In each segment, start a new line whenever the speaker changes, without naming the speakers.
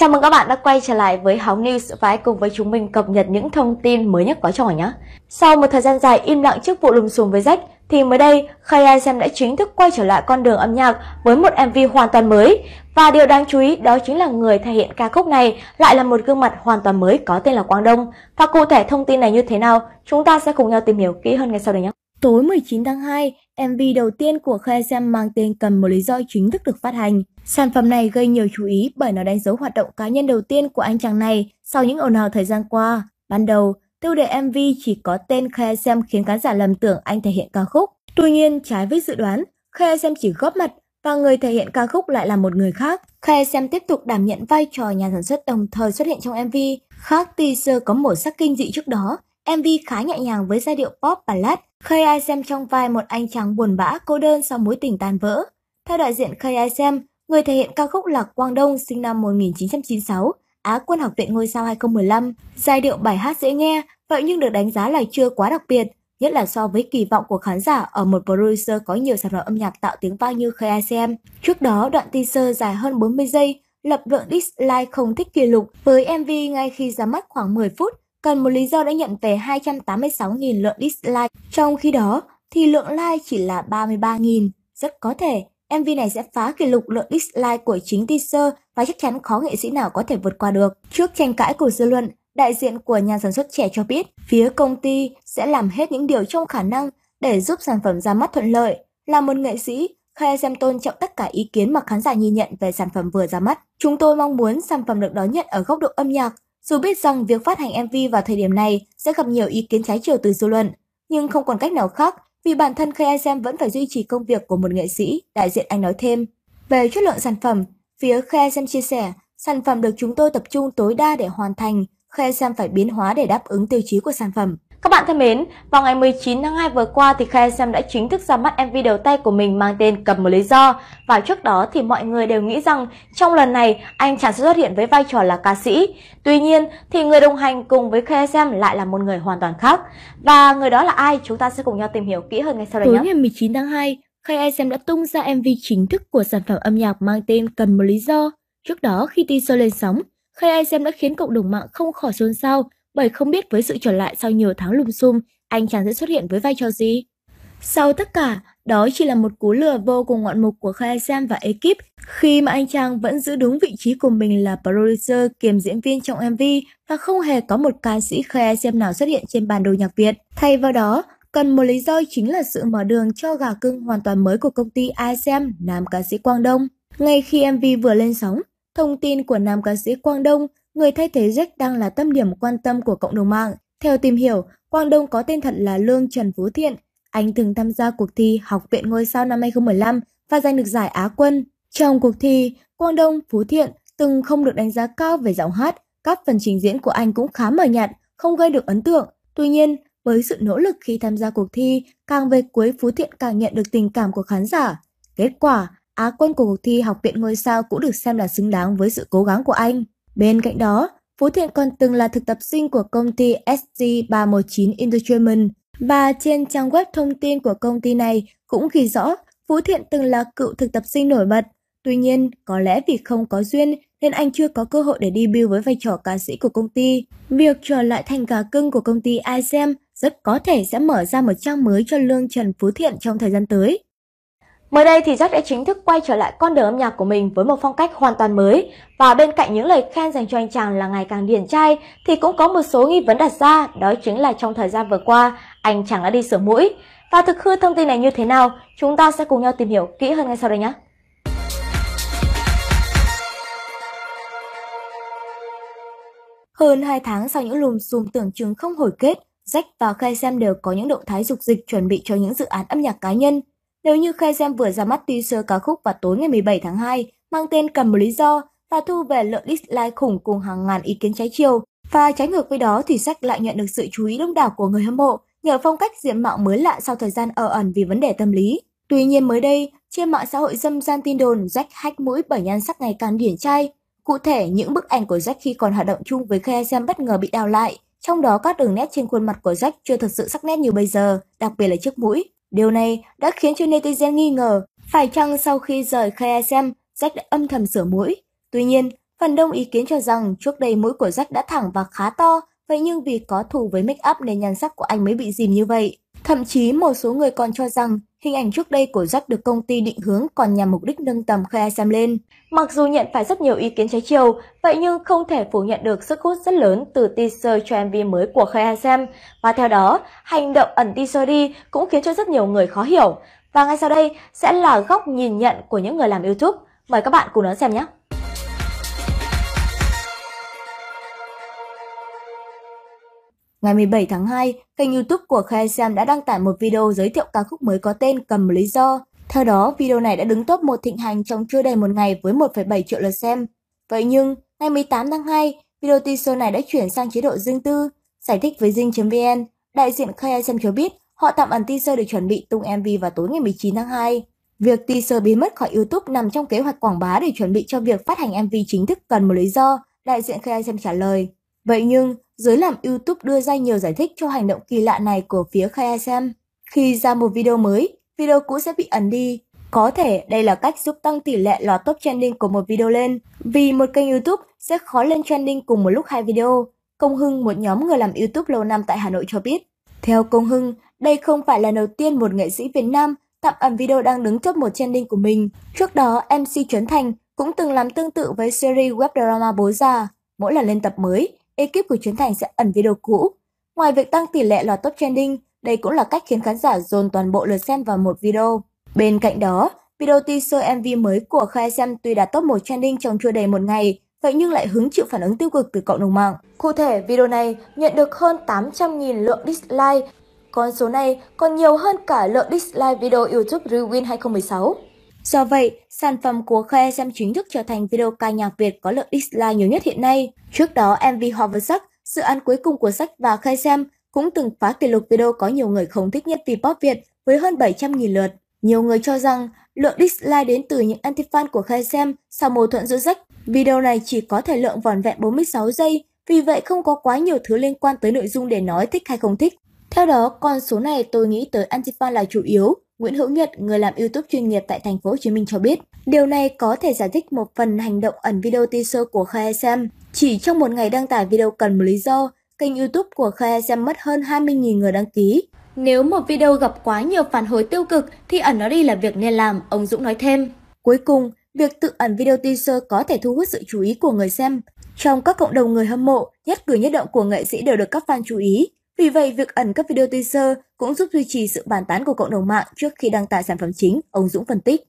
Chào mừng các bạn đã quay trở lại với Hóng News và hãy cùng với chúng mình cập nhật những thông tin mới nhất có trong ngày nhé. Sau một thời gian dài im lặng trước vụ lùm xùm với Jack, thì mới đây Khay Sem đã chính thức quay trở lại con đường âm nhạc với một MV hoàn toàn mới. Và điều đáng chú ý đó chính là người thể hiện ca khúc này lại là một gương mặt hoàn toàn mới có tên là Quang Đông. Và cụ thể thông tin này như thế nào, chúng ta sẽ cùng nhau tìm hiểu kỹ hơn ngay sau đây nhé.
Tối 19 tháng 2, MV đầu tiên của KSM mang tên Cần một lý do chính thức được phát hành. Sản phẩm này gây nhiều chú ý bởi nó đánh dấu hoạt động cá nhân đầu tiên của anh chàng này sau những ồn ào thời gian qua. Ban đầu, tiêu đề MV chỉ có tên KSM khiến khán giả lầm tưởng anh thể hiện ca khúc. Tuy nhiên, trái với dự đoán, KSM chỉ góp mặt và người thể hiện ca khúc lại là một người khác. KSM tiếp tục đảm nhận vai trò nhà sản xuất đồng thời xuất hiện trong MV. Khác teaser có màu sắc kinh dị trước đó, MV khá nhẹ nhàng với giai điệu pop ballad Isem trong vai một anh chàng buồn bã, cô đơn sau mối tình tan vỡ. Theo đại diện KISM, người thể hiện ca khúc là Quang Đông sinh năm 1996, Á quân học viện ngôi sao 2015. Giai điệu bài hát dễ nghe, vậy nhưng được đánh giá là chưa quá đặc biệt, nhất là so với kỳ vọng của khán giả ở một producer có nhiều sản phẩm âm nhạc tạo tiếng vang như KISM. Trước đó, đoạn teaser dài hơn 40 giây, lập lượng dislike không thích kỷ lục với MV ngay khi ra mắt khoảng 10 phút cần một lý do đã nhận về 286.000 lượng dislike. Trong khi đó, thì lượng like chỉ là 33.000. Rất có thể, MV này sẽ phá kỷ lục lượng dislike của chính teaser và chắc chắn khó nghệ sĩ nào có thể vượt qua được. Trước tranh cãi của dư luận, đại diện của nhà sản xuất trẻ cho biết phía công ty sẽ làm hết những điều trong khả năng để giúp sản phẩm ra mắt thuận lợi. Là một nghệ sĩ, KSM tôn trọng tất cả ý kiến mà khán giả nhìn nhận về sản phẩm vừa ra mắt. Chúng tôi mong muốn sản phẩm được đón nhận ở góc độ âm nhạc, dù biết rằng việc phát hành MV vào thời điểm này sẽ gặp nhiều ý kiến trái chiều từ dư luận, nhưng không còn cách nào khác vì bản thân KSM vẫn phải duy trì công việc của một nghệ sĩ, đại diện anh nói thêm. Về chất lượng sản phẩm, phía KSM chia sẻ, sản phẩm được chúng tôi tập trung tối đa để hoàn thành, KSM phải biến hóa để đáp ứng tiêu chí của sản phẩm.
Các bạn thân mến, vào ngày 19 tháng 2 vừa qua thì KSM đã chính thức ra mắt MV đầu tay của mình mang tên Cầm một lý do. Và trước đó thì mọi người đều nghĩ rằng trong lần này anh chàng sẽ xuất hiện với vai trò là ca sĩ. Tuy nhiên thì người đồng hành cùng với KSM lại là một người hoàn toàn khác. Và người đó là ai? Chúng ta sẽ cùng nhau tìm hiểu kỹ hơn ngay sau đây
Tối
nhé.
ngày 19 tháng 2, KSM đã tung ra MV chính thức của sản phẩm âm nhạc mang tên Cần một lý do. Trước đó khi teaser lên sóng, KSM đã khiến cộng đồng mạng không khỏi xôn xao bởi không biết với sự trở lại sau nhiều tháng lùm xùm, anh chàng sẽ xuất hiện với vai trò gì. Sau tất cả, đó chỉ là một cú lừa vô cùng ngoạn mục của Khai Sam và ekip khi mà anh chàng vẫn giữ đúng vị trí của mình là producer kiêm diễn viên trong MV và không hề có một ca sĩ Khai Sam nào xuất hiện trên bản đồ nhạc Việt. Thay vào đó, cần một lý do chính là sự mở đường cho gà cưng hoàn toàn mới của công ty ASM, nam ca sĩ Quang Đông. Ngay khi MV vừa lên sóng, thông tin của nam ca sĩ Quang Đông người thay thế Jack đang là tâm điểm quan tâm của cộng đồng mạng. Theo tìm hiểu, Quang Đông có tên thật là Lương Trần Phú Thiện. Anh từng tham gia cuộc thi Học viện Ngôi sao năm 2015 và giành được giải Á quân. Trong cuộc thi, Quang Đông Phú Thiện từng không được đánh giá cao về giọng hát, các phần trình diễn của anh cũng khá mờ nhạt, không gây được ấn tượng. Tuy nhiên, với sự nỗ lực khi tham gia cuộc thi, càng về cuối Phú Thiện càng nhận được tình cảm của khán giả. Kết quả, Á quân của cuộc thi Học viện Ngôi sao cũng được xem là xứng đáng với sự cố gắng của anh. Bên cạnh đó, Phú Thiện còn từng là thực tập sinh của công ty SG319 Entertainment và trên trang web thông tin của công ty này cũng ghi rõ Phú Thiện từng là cựu thực tập sinh nổi bật. Tuy nhiên, có lẽ vì không có duyên nên anh chưa có cơ hội để debut với vai trò ca sĩ của công ty. Việc trở lại thành gà cưng của công ty ISM rất có thể sẽ mở ra một trang mới cho Lương Trần Phú Thiện trong thời gian tới.
Mới đây thì Jack đã chính thức quay trở lại con đường âm nhạc của mình với một phong cách hoàn toàn mới. Và bên cạnh những lời khen dành cho anh chàng là ngày càng điển trai thì cũng có một số nghi vấn đặt ra, đó chính là trong thời gian vừa qua anh chàng đã đi sửa mũi. Và thực hư thông tin này như thế nào, chúng ta sẽ cùng nhau tìm hiểu kỹ hơn ngay sau đây nhé.
Hơn 2 tháng sau những lùm xùm tưởng chừng không hồi kết, Jack và Khai Sam đều có những động thái dục dịch chuẩn bị cho những dự án âm nhạc cá nhân. Nếu như Khai Xem vừa ra mắt teaser ca khúc vào tối ngày 17 tháng 2, mang tên Cầm một lý do và thu về lượng dislike khủng cùng hàng ngàn ý kiến trái chiều, và trái ngược với đó thì sách lại nhận được sự chú ý đông đảo của người hâm mộ nhờ phong cách diện mạo mới lạ sau thời gian ở ẩn vì vấn đề tâm lý. Tuy nhiên mới đây, trên mạng xã hội dâm gian tin đồn Jack hách mũi bởi nhan sắc ngày càng điển trai. Cụ thể, những bức ảnh của Jack khi còn hoạt động chung với KSM bất ngờ bị đào lại, trong đó các đường nét trên khuôn mặt của Jack chưa thực sự sắc nét như bây giờ, đặc biệt là chiếc mũi. Điều này đã khiến cho netizen nghi ngờ phải chăng sau khi rời KSM, Jack đã âm thầm sửa mũi. Tuy nhiên, Phần đông ý kiến cho rằng trước đây mũi của Jack đã thẳng và khá to, vậy nhưng vì có thù với make up nên nhan sắc của anh mới bị dìm như vậy. Thậm chí một số người còn cho rằng hình ảnh trước đây của Jack được công ty định hướng còn nhằm mục đích nâng tầm Khai Sam lên.
Mặc dù nhận phải rất nhiều ý kiến trái chiều, vậy nhưng không thể phủ nhận được sức hút rất lớn từ teaser cho MV mới của Khai Sam. Và theo đó, hành động ẩn teaser đi cũng khiến cho rất nhiều người khó hiểu. Và ngay sau đây sẽ là góc nhìn nhận của những người làm YouTube. Mời các bạn cùng đón xem nhé!
Ngày 17 tháng 2, kênh YouTube của Khai Sam đã đăng tải một video giới thiệu ca khúc mới có tên Cầm lý do. Theo đó, video này đã đứng top một thịnh hành trong chưa đầy một ngày với 1,7 triệu lượt xem. Vậy nhưng, ngày 18 tháng 2, video teaser này đã chuyển sang chế độ riêng tư. Giải thích với Zing.vn, đại diện Khai Sam cho biết họ tạm ẩn teaser để chuẩn bị tung MV vào tối ngày 19 tháng 2. Việc teaser biến mất khỏi YouTube nằm trong kế hoạch quảng bá để chuẩn bị cho việc phát hành MV chính thức cần một lý do, đại diện Khai Sam trả lời. Vậy nhưng, giới làm YouTube đưa ra nhiều giải thích cho hành động kỳ lạ này của phía KSM. Khi ra một video mới, video cũ sẽ bị ẩn đi. Có thể đây là cách giúp tăng tỷ lệ lọt top trending của một video lên, vì một kênh YouTube sẽ khó lên trending cùng một lúc hai video. Công Hưng, một nhóm người làm YouTube lâu năm tại Hà Nội cho biết. Theo Công Hưng, đây không phải là đầu tiên một nghệ sĩ Việt Nam tạm ẩn video đang đứng top một trending của mình. Trước đó, MC Trấn Thành cũng từng làm tương tự với series web drama Bố Già. Mỗi lần lên tập mới, ekip của Trấn Thành sẽ ẩn video cũ. Ngoài việc tăng tỷ lệ lọt top trending, đây cũng là cách khiến khán giả dồn toàn bộ lượt xem vào một video. Bên cạnh đó, video teaser MV mới của Khai Xem tuy đạt top 1 trending trong chưa đầy một ngày, vậy nhưng lại hứng chịu phản ứng tiêu cực từ cộng đồng mạng. Cụ thể, video này nhận được hơn 800.000 lượng dislike, con số này còn nhiều hơn cả lượng dislike video YouTube Rewind 2016. Do vậy, sản phẩm của KSM chính thức trở thành video ca nhạc Việt có lượng dislike nhiều nhất hiện nay. Trước đó, MV Hover với Sắc, dự án cuối cùng của Sách và KSM cũng từng phá kỷ lục video có nhiều người không thích nhất vì pop Việt với hơn 700.000 lượt. Nhiều người cho rằng lượng dislike đến từ những anti-fan của KSM sau mâu thuẫn giữa Jack. Video này chỉ có thể lượng vỏn vẹn 46 giây, vì vậy không có quá nhiều thứ liên quan tới nội dung để nói thích hay không thích. Theo đó, con số này tôi nghĩ tới anti-fan là chủ yếu, Nguyễn Hữu Nhật, người làm YouTube chuyên nghiệp tại thành phố Hồ Chí Minh cho biết, điều này có thể giải thích một phần hành động ẩn video teaser của KSM. Chỉ trong một ngày đăng tải video cần một lý do, kênh YouTube của KSM mất hơn 20.000 người đăng ký. Nếu một video gặp quá nhiều phản hồi tiêu cực thì ẩn nó đi là việc nên làm, ông Dũng nói thêm. Cuối cùng, việc tự ẩn video teaser có thể thu hút sự chú ý của người xem. Trong các cộng đồng người hâm mộ, nhất cử nhất động của nghệ sĩ đều được các fan chú ý. Vì vậy, việc ẩn các video teaser cũng giúp duy trì sự bàn tán của cộng đồng mạng trước khi đăng tải sản phẩm chính, ông Dũng phân tích.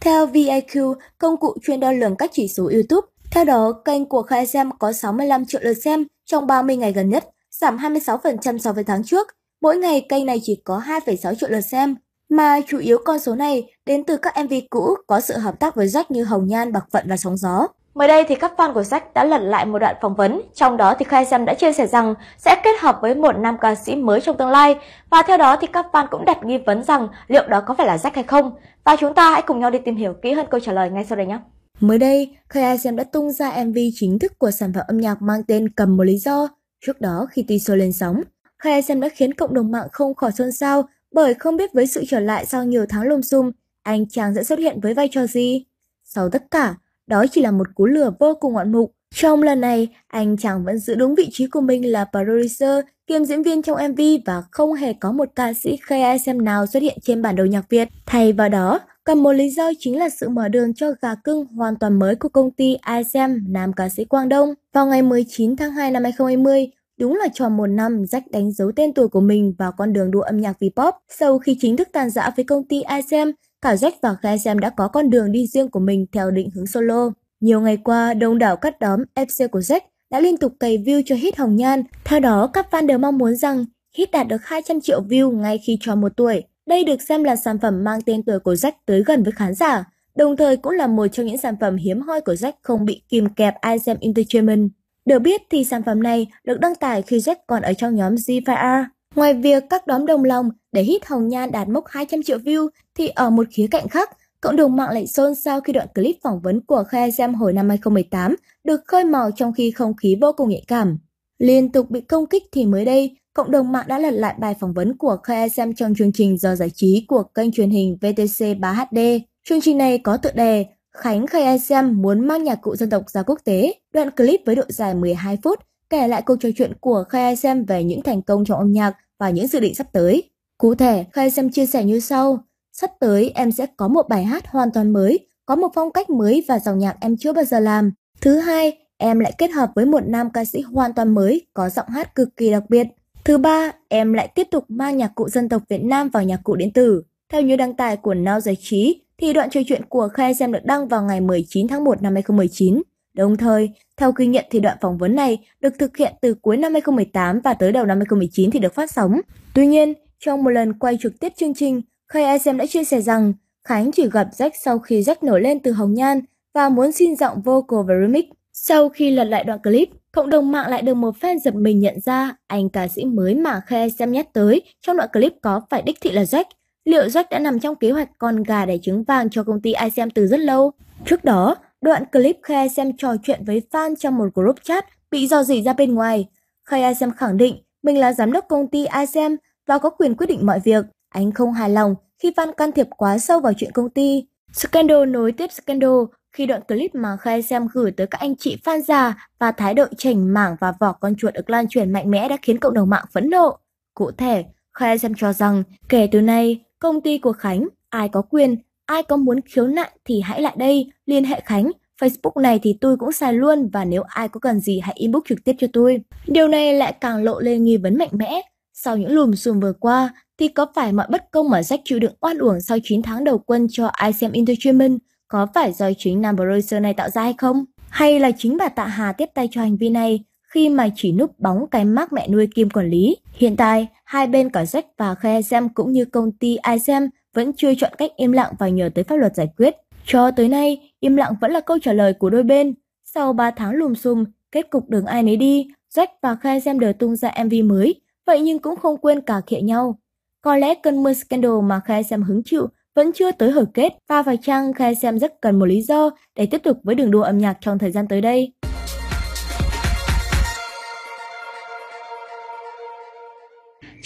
Theo VIQ, công cụ chuyên đo lường các chỉ số YouTube, theo đó, kênh của Khai Xem có 65 triệu lượt xem trong 30 ngày gần nhất, giảm 26% so với tháng trước. Mỗi ngày kênh này chỉ có 2,6 triệu lượt xem, mà chủ yếu con số này đến từ các MV cũ có sự hợp tác với Jack như Hồng Nhan, Bạc Vận và Sóng Gió.
Mới đây thì các fan của Jack đã lật lại một đoạn phỏng vấn, trong đó thì Khai Sam đã chia sẻ rằng sẽ kết hợp với một nam ca sĩ mới trong tương lai và theo đó thì các fan cũng đặt nghi vấn rằng liệu đó có phải là Jack hay không. Và chúng ta hãy cùng nhau đi tìm hiểu kỹ hơn câu trả lời ngay sau đây nhé.
Mới đây, Khai Sam đã tung ra MV chính thức của sản phẩm âm nhạc mang tên Cầm một lý do. Trước đó khi teaser lên sóng, Khai Sam đã khiến cộng đồng mạng không khỏi xôn xao bởi không biết với sự trở lại sau nhiều tháng lùm xùm, anh chàng sẽ xuất hiện với vai trò gì. Sau tất cả, đó chỉ là một cú lừa vô cùng ngoạn mục. Trong lần này, anh chàng vẫn giữ đúng vị trí của mình là producer kiêm diễn viên trong MV và không hề có một ca sĩ KSM nào xuất hiện trên bản đồ nhạc Việt. Thay vào đó, còn một lý do chính là sự mở đường cho gà cưng hoàn toàn mới của công ty ISM nam ca sĩ Quang Đông. Vào ngày 19 tháng 2 năm 2020, đúng là tròn một năm Jack đánh dấu tên tuổi của mình vào con đường đua âm nhạc V-pop. Sau khi chính thức tàn giã với công ty ISM, cả Jack và KSM đã có con đường đi riêng của mình theo định hướng solo. Nhiều ngày qua, đông đảo cắt đóm FC của Jack đã liên tục cày view cho hit Hồng Nhan. Theo đó, các fan đều mong muốn rằng hit đạt được 200 triệu view ngay khi tròn một tuổi. Đây được xem là sản phẩm mang tên tuổi của Jack tới gần với khán giả, đồng thời cũng là một trong những sản phẩm hiếm hoi của Jack không bị kìm kẹp ISM Entertainment. Được biết thì sản phẩm này được đăng tải khi Jack còn ở trong nhóm Z5R. Ngoài việc các đóm đồng lòng để hit Hồng Nhan đạt mốc 200 triệu view, thì ở một khía cạnh khác, cộng đồng mạng lại xôn xao khi đoạn clip phỏng vấn của Kha Xem hồi năm 2018 được khơi mào trong khi không khí vô cùng nhạy cảm. Liên tục bị công kích thì mới đây, cộng đồng mạng đã lật lại bài phỏng vấn của Kha Xem trong chương trình giờ giải trí của kênh truyền hình VTC 3HD. Chương trình này có tựa đề Khánh KSM muốn mang nhạc cụ dân tộc ra quốc tế. Đoạn clip với độ dài 12 phút kể lại cuộc trò chuyện của KSM về những thành công trong âm nhạc và những dự định sắp tới. Cụ thể, KSM chia sẻ như sau. Sắp tới em sẽ có một bài hát hoàn toàn mới, có một phong cách mới và dòng nhạc em chưa bao giờ làm. Thứ hai, em lại kết hợp với một nam ca sĩ hoàn toàn mới, có giọng hát cực kỳ đặc biệt. Thứ ba, em lại tiếp tục mang nhạc cụ dân tộc Việt Nam vào nhạc cụ điện tử. Theo như đăng tải của Now Giải Trí, thì đoạn trò chuyện của Khai Xem được đăng vào ngày 19 tháng 1 năm 2019. Đồng thời, theo ghi nhận thì đoạn phỏng vấn này được thực hiện từ cuối năm 2018 và tới đầu năm 2019 thì được phát sóng. Tuy nhiên, trong một lần quay trực tiếp chương trình, Khai SM đã chia sẻ rằng Khánh chỉ gặp Jack sau khi Jack nổi lên từ Hồng Nhan và muốn xin giọng vocal và remix. Sau khi lật lại đoạn clip, cộng đồng mạng lại được một fan giật mình nhận ra anh ca sĩ mới mà Khai SM nhắc tới trong đoạn clip có phải đích thị là Jack. Liệu Jack đã nằm trong kế hoạch con gà đẻ trứng vàng cho công ty ICM từ rất lâu? Trước đó, đoạn clip Khai xem trò chuyện với fan trong một group chat bị dò dỉ ra bên ngoài. Khai xem khẳng định mình là giám đốc công ty Xem và có quyền quyết định mọi việc. Anh không hài lòng khi fan can thiệp quá sâu vào chuyện công ty. Scandal nối tiếp scandal khi đoạn clip mà Khai xem gửi tới các anh chị fan già và thái độ chảnh mảng và vỏ con chuột được lan truyền mạnh mẽ đã khiến cộng đồng mạng phẫn nộ. Cụ thể, Khai xem cho rằng kể từ nay, công ty của Khánh, ai có quyền, ai có muốn khiếu nại thì hãy lại đây, liên hệ Khánh. Facebook này thì tôi cũng xài luôn và nếu ai có cần gì hãy inbox trực tiếp cho tôi. Điều này lại càng lộ lên nghi vấn mạnh mẽ. Sau những lùm xùm vừa qua, thì có phải mọi bất công mà Jack chịu đựng oan uổng sau 9 tháng đầu quân cho ICM Entertainment có phải do chính nam producer này tạo ra hay không? Hay là chính bà Tạ Hà tiếp tay cho hành vi này khi mà chỉ núp bóng cái mác mẹ nuôi Kim quản lý? Hiện tại, hai bên cả Jack và KSM cũng như công ty ICM vẫn chưa chọn cách im lặng và nhờ tới pháp luật giải quyết. Cho tới nay, im lặng vẫn là câu trả lời của đôi bên. Sau 3 tháng lùm xùm, kết cục đường ai nấy đi, Jack và KSM đều tung ra MV mới, vậy nhưng cũng không quên cả khịa nhau. Có lẽ cơn mưa scandal mà Khai Xem hứng chịu vẫn chưa tới hồi kết và phải chăng Khai Xem rất cần một lý do để tiếp tục với đường đua âm nhạc trong thời gian tới đây.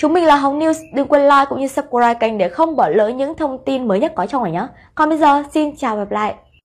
Chúng mình là Hồng News, đừng quên like cũng như subscribe kênh để không bỏ lỡ những thông tin mới nhất có trong này nhé. Còn bây giờ, xin chào và hẹn gặp lại.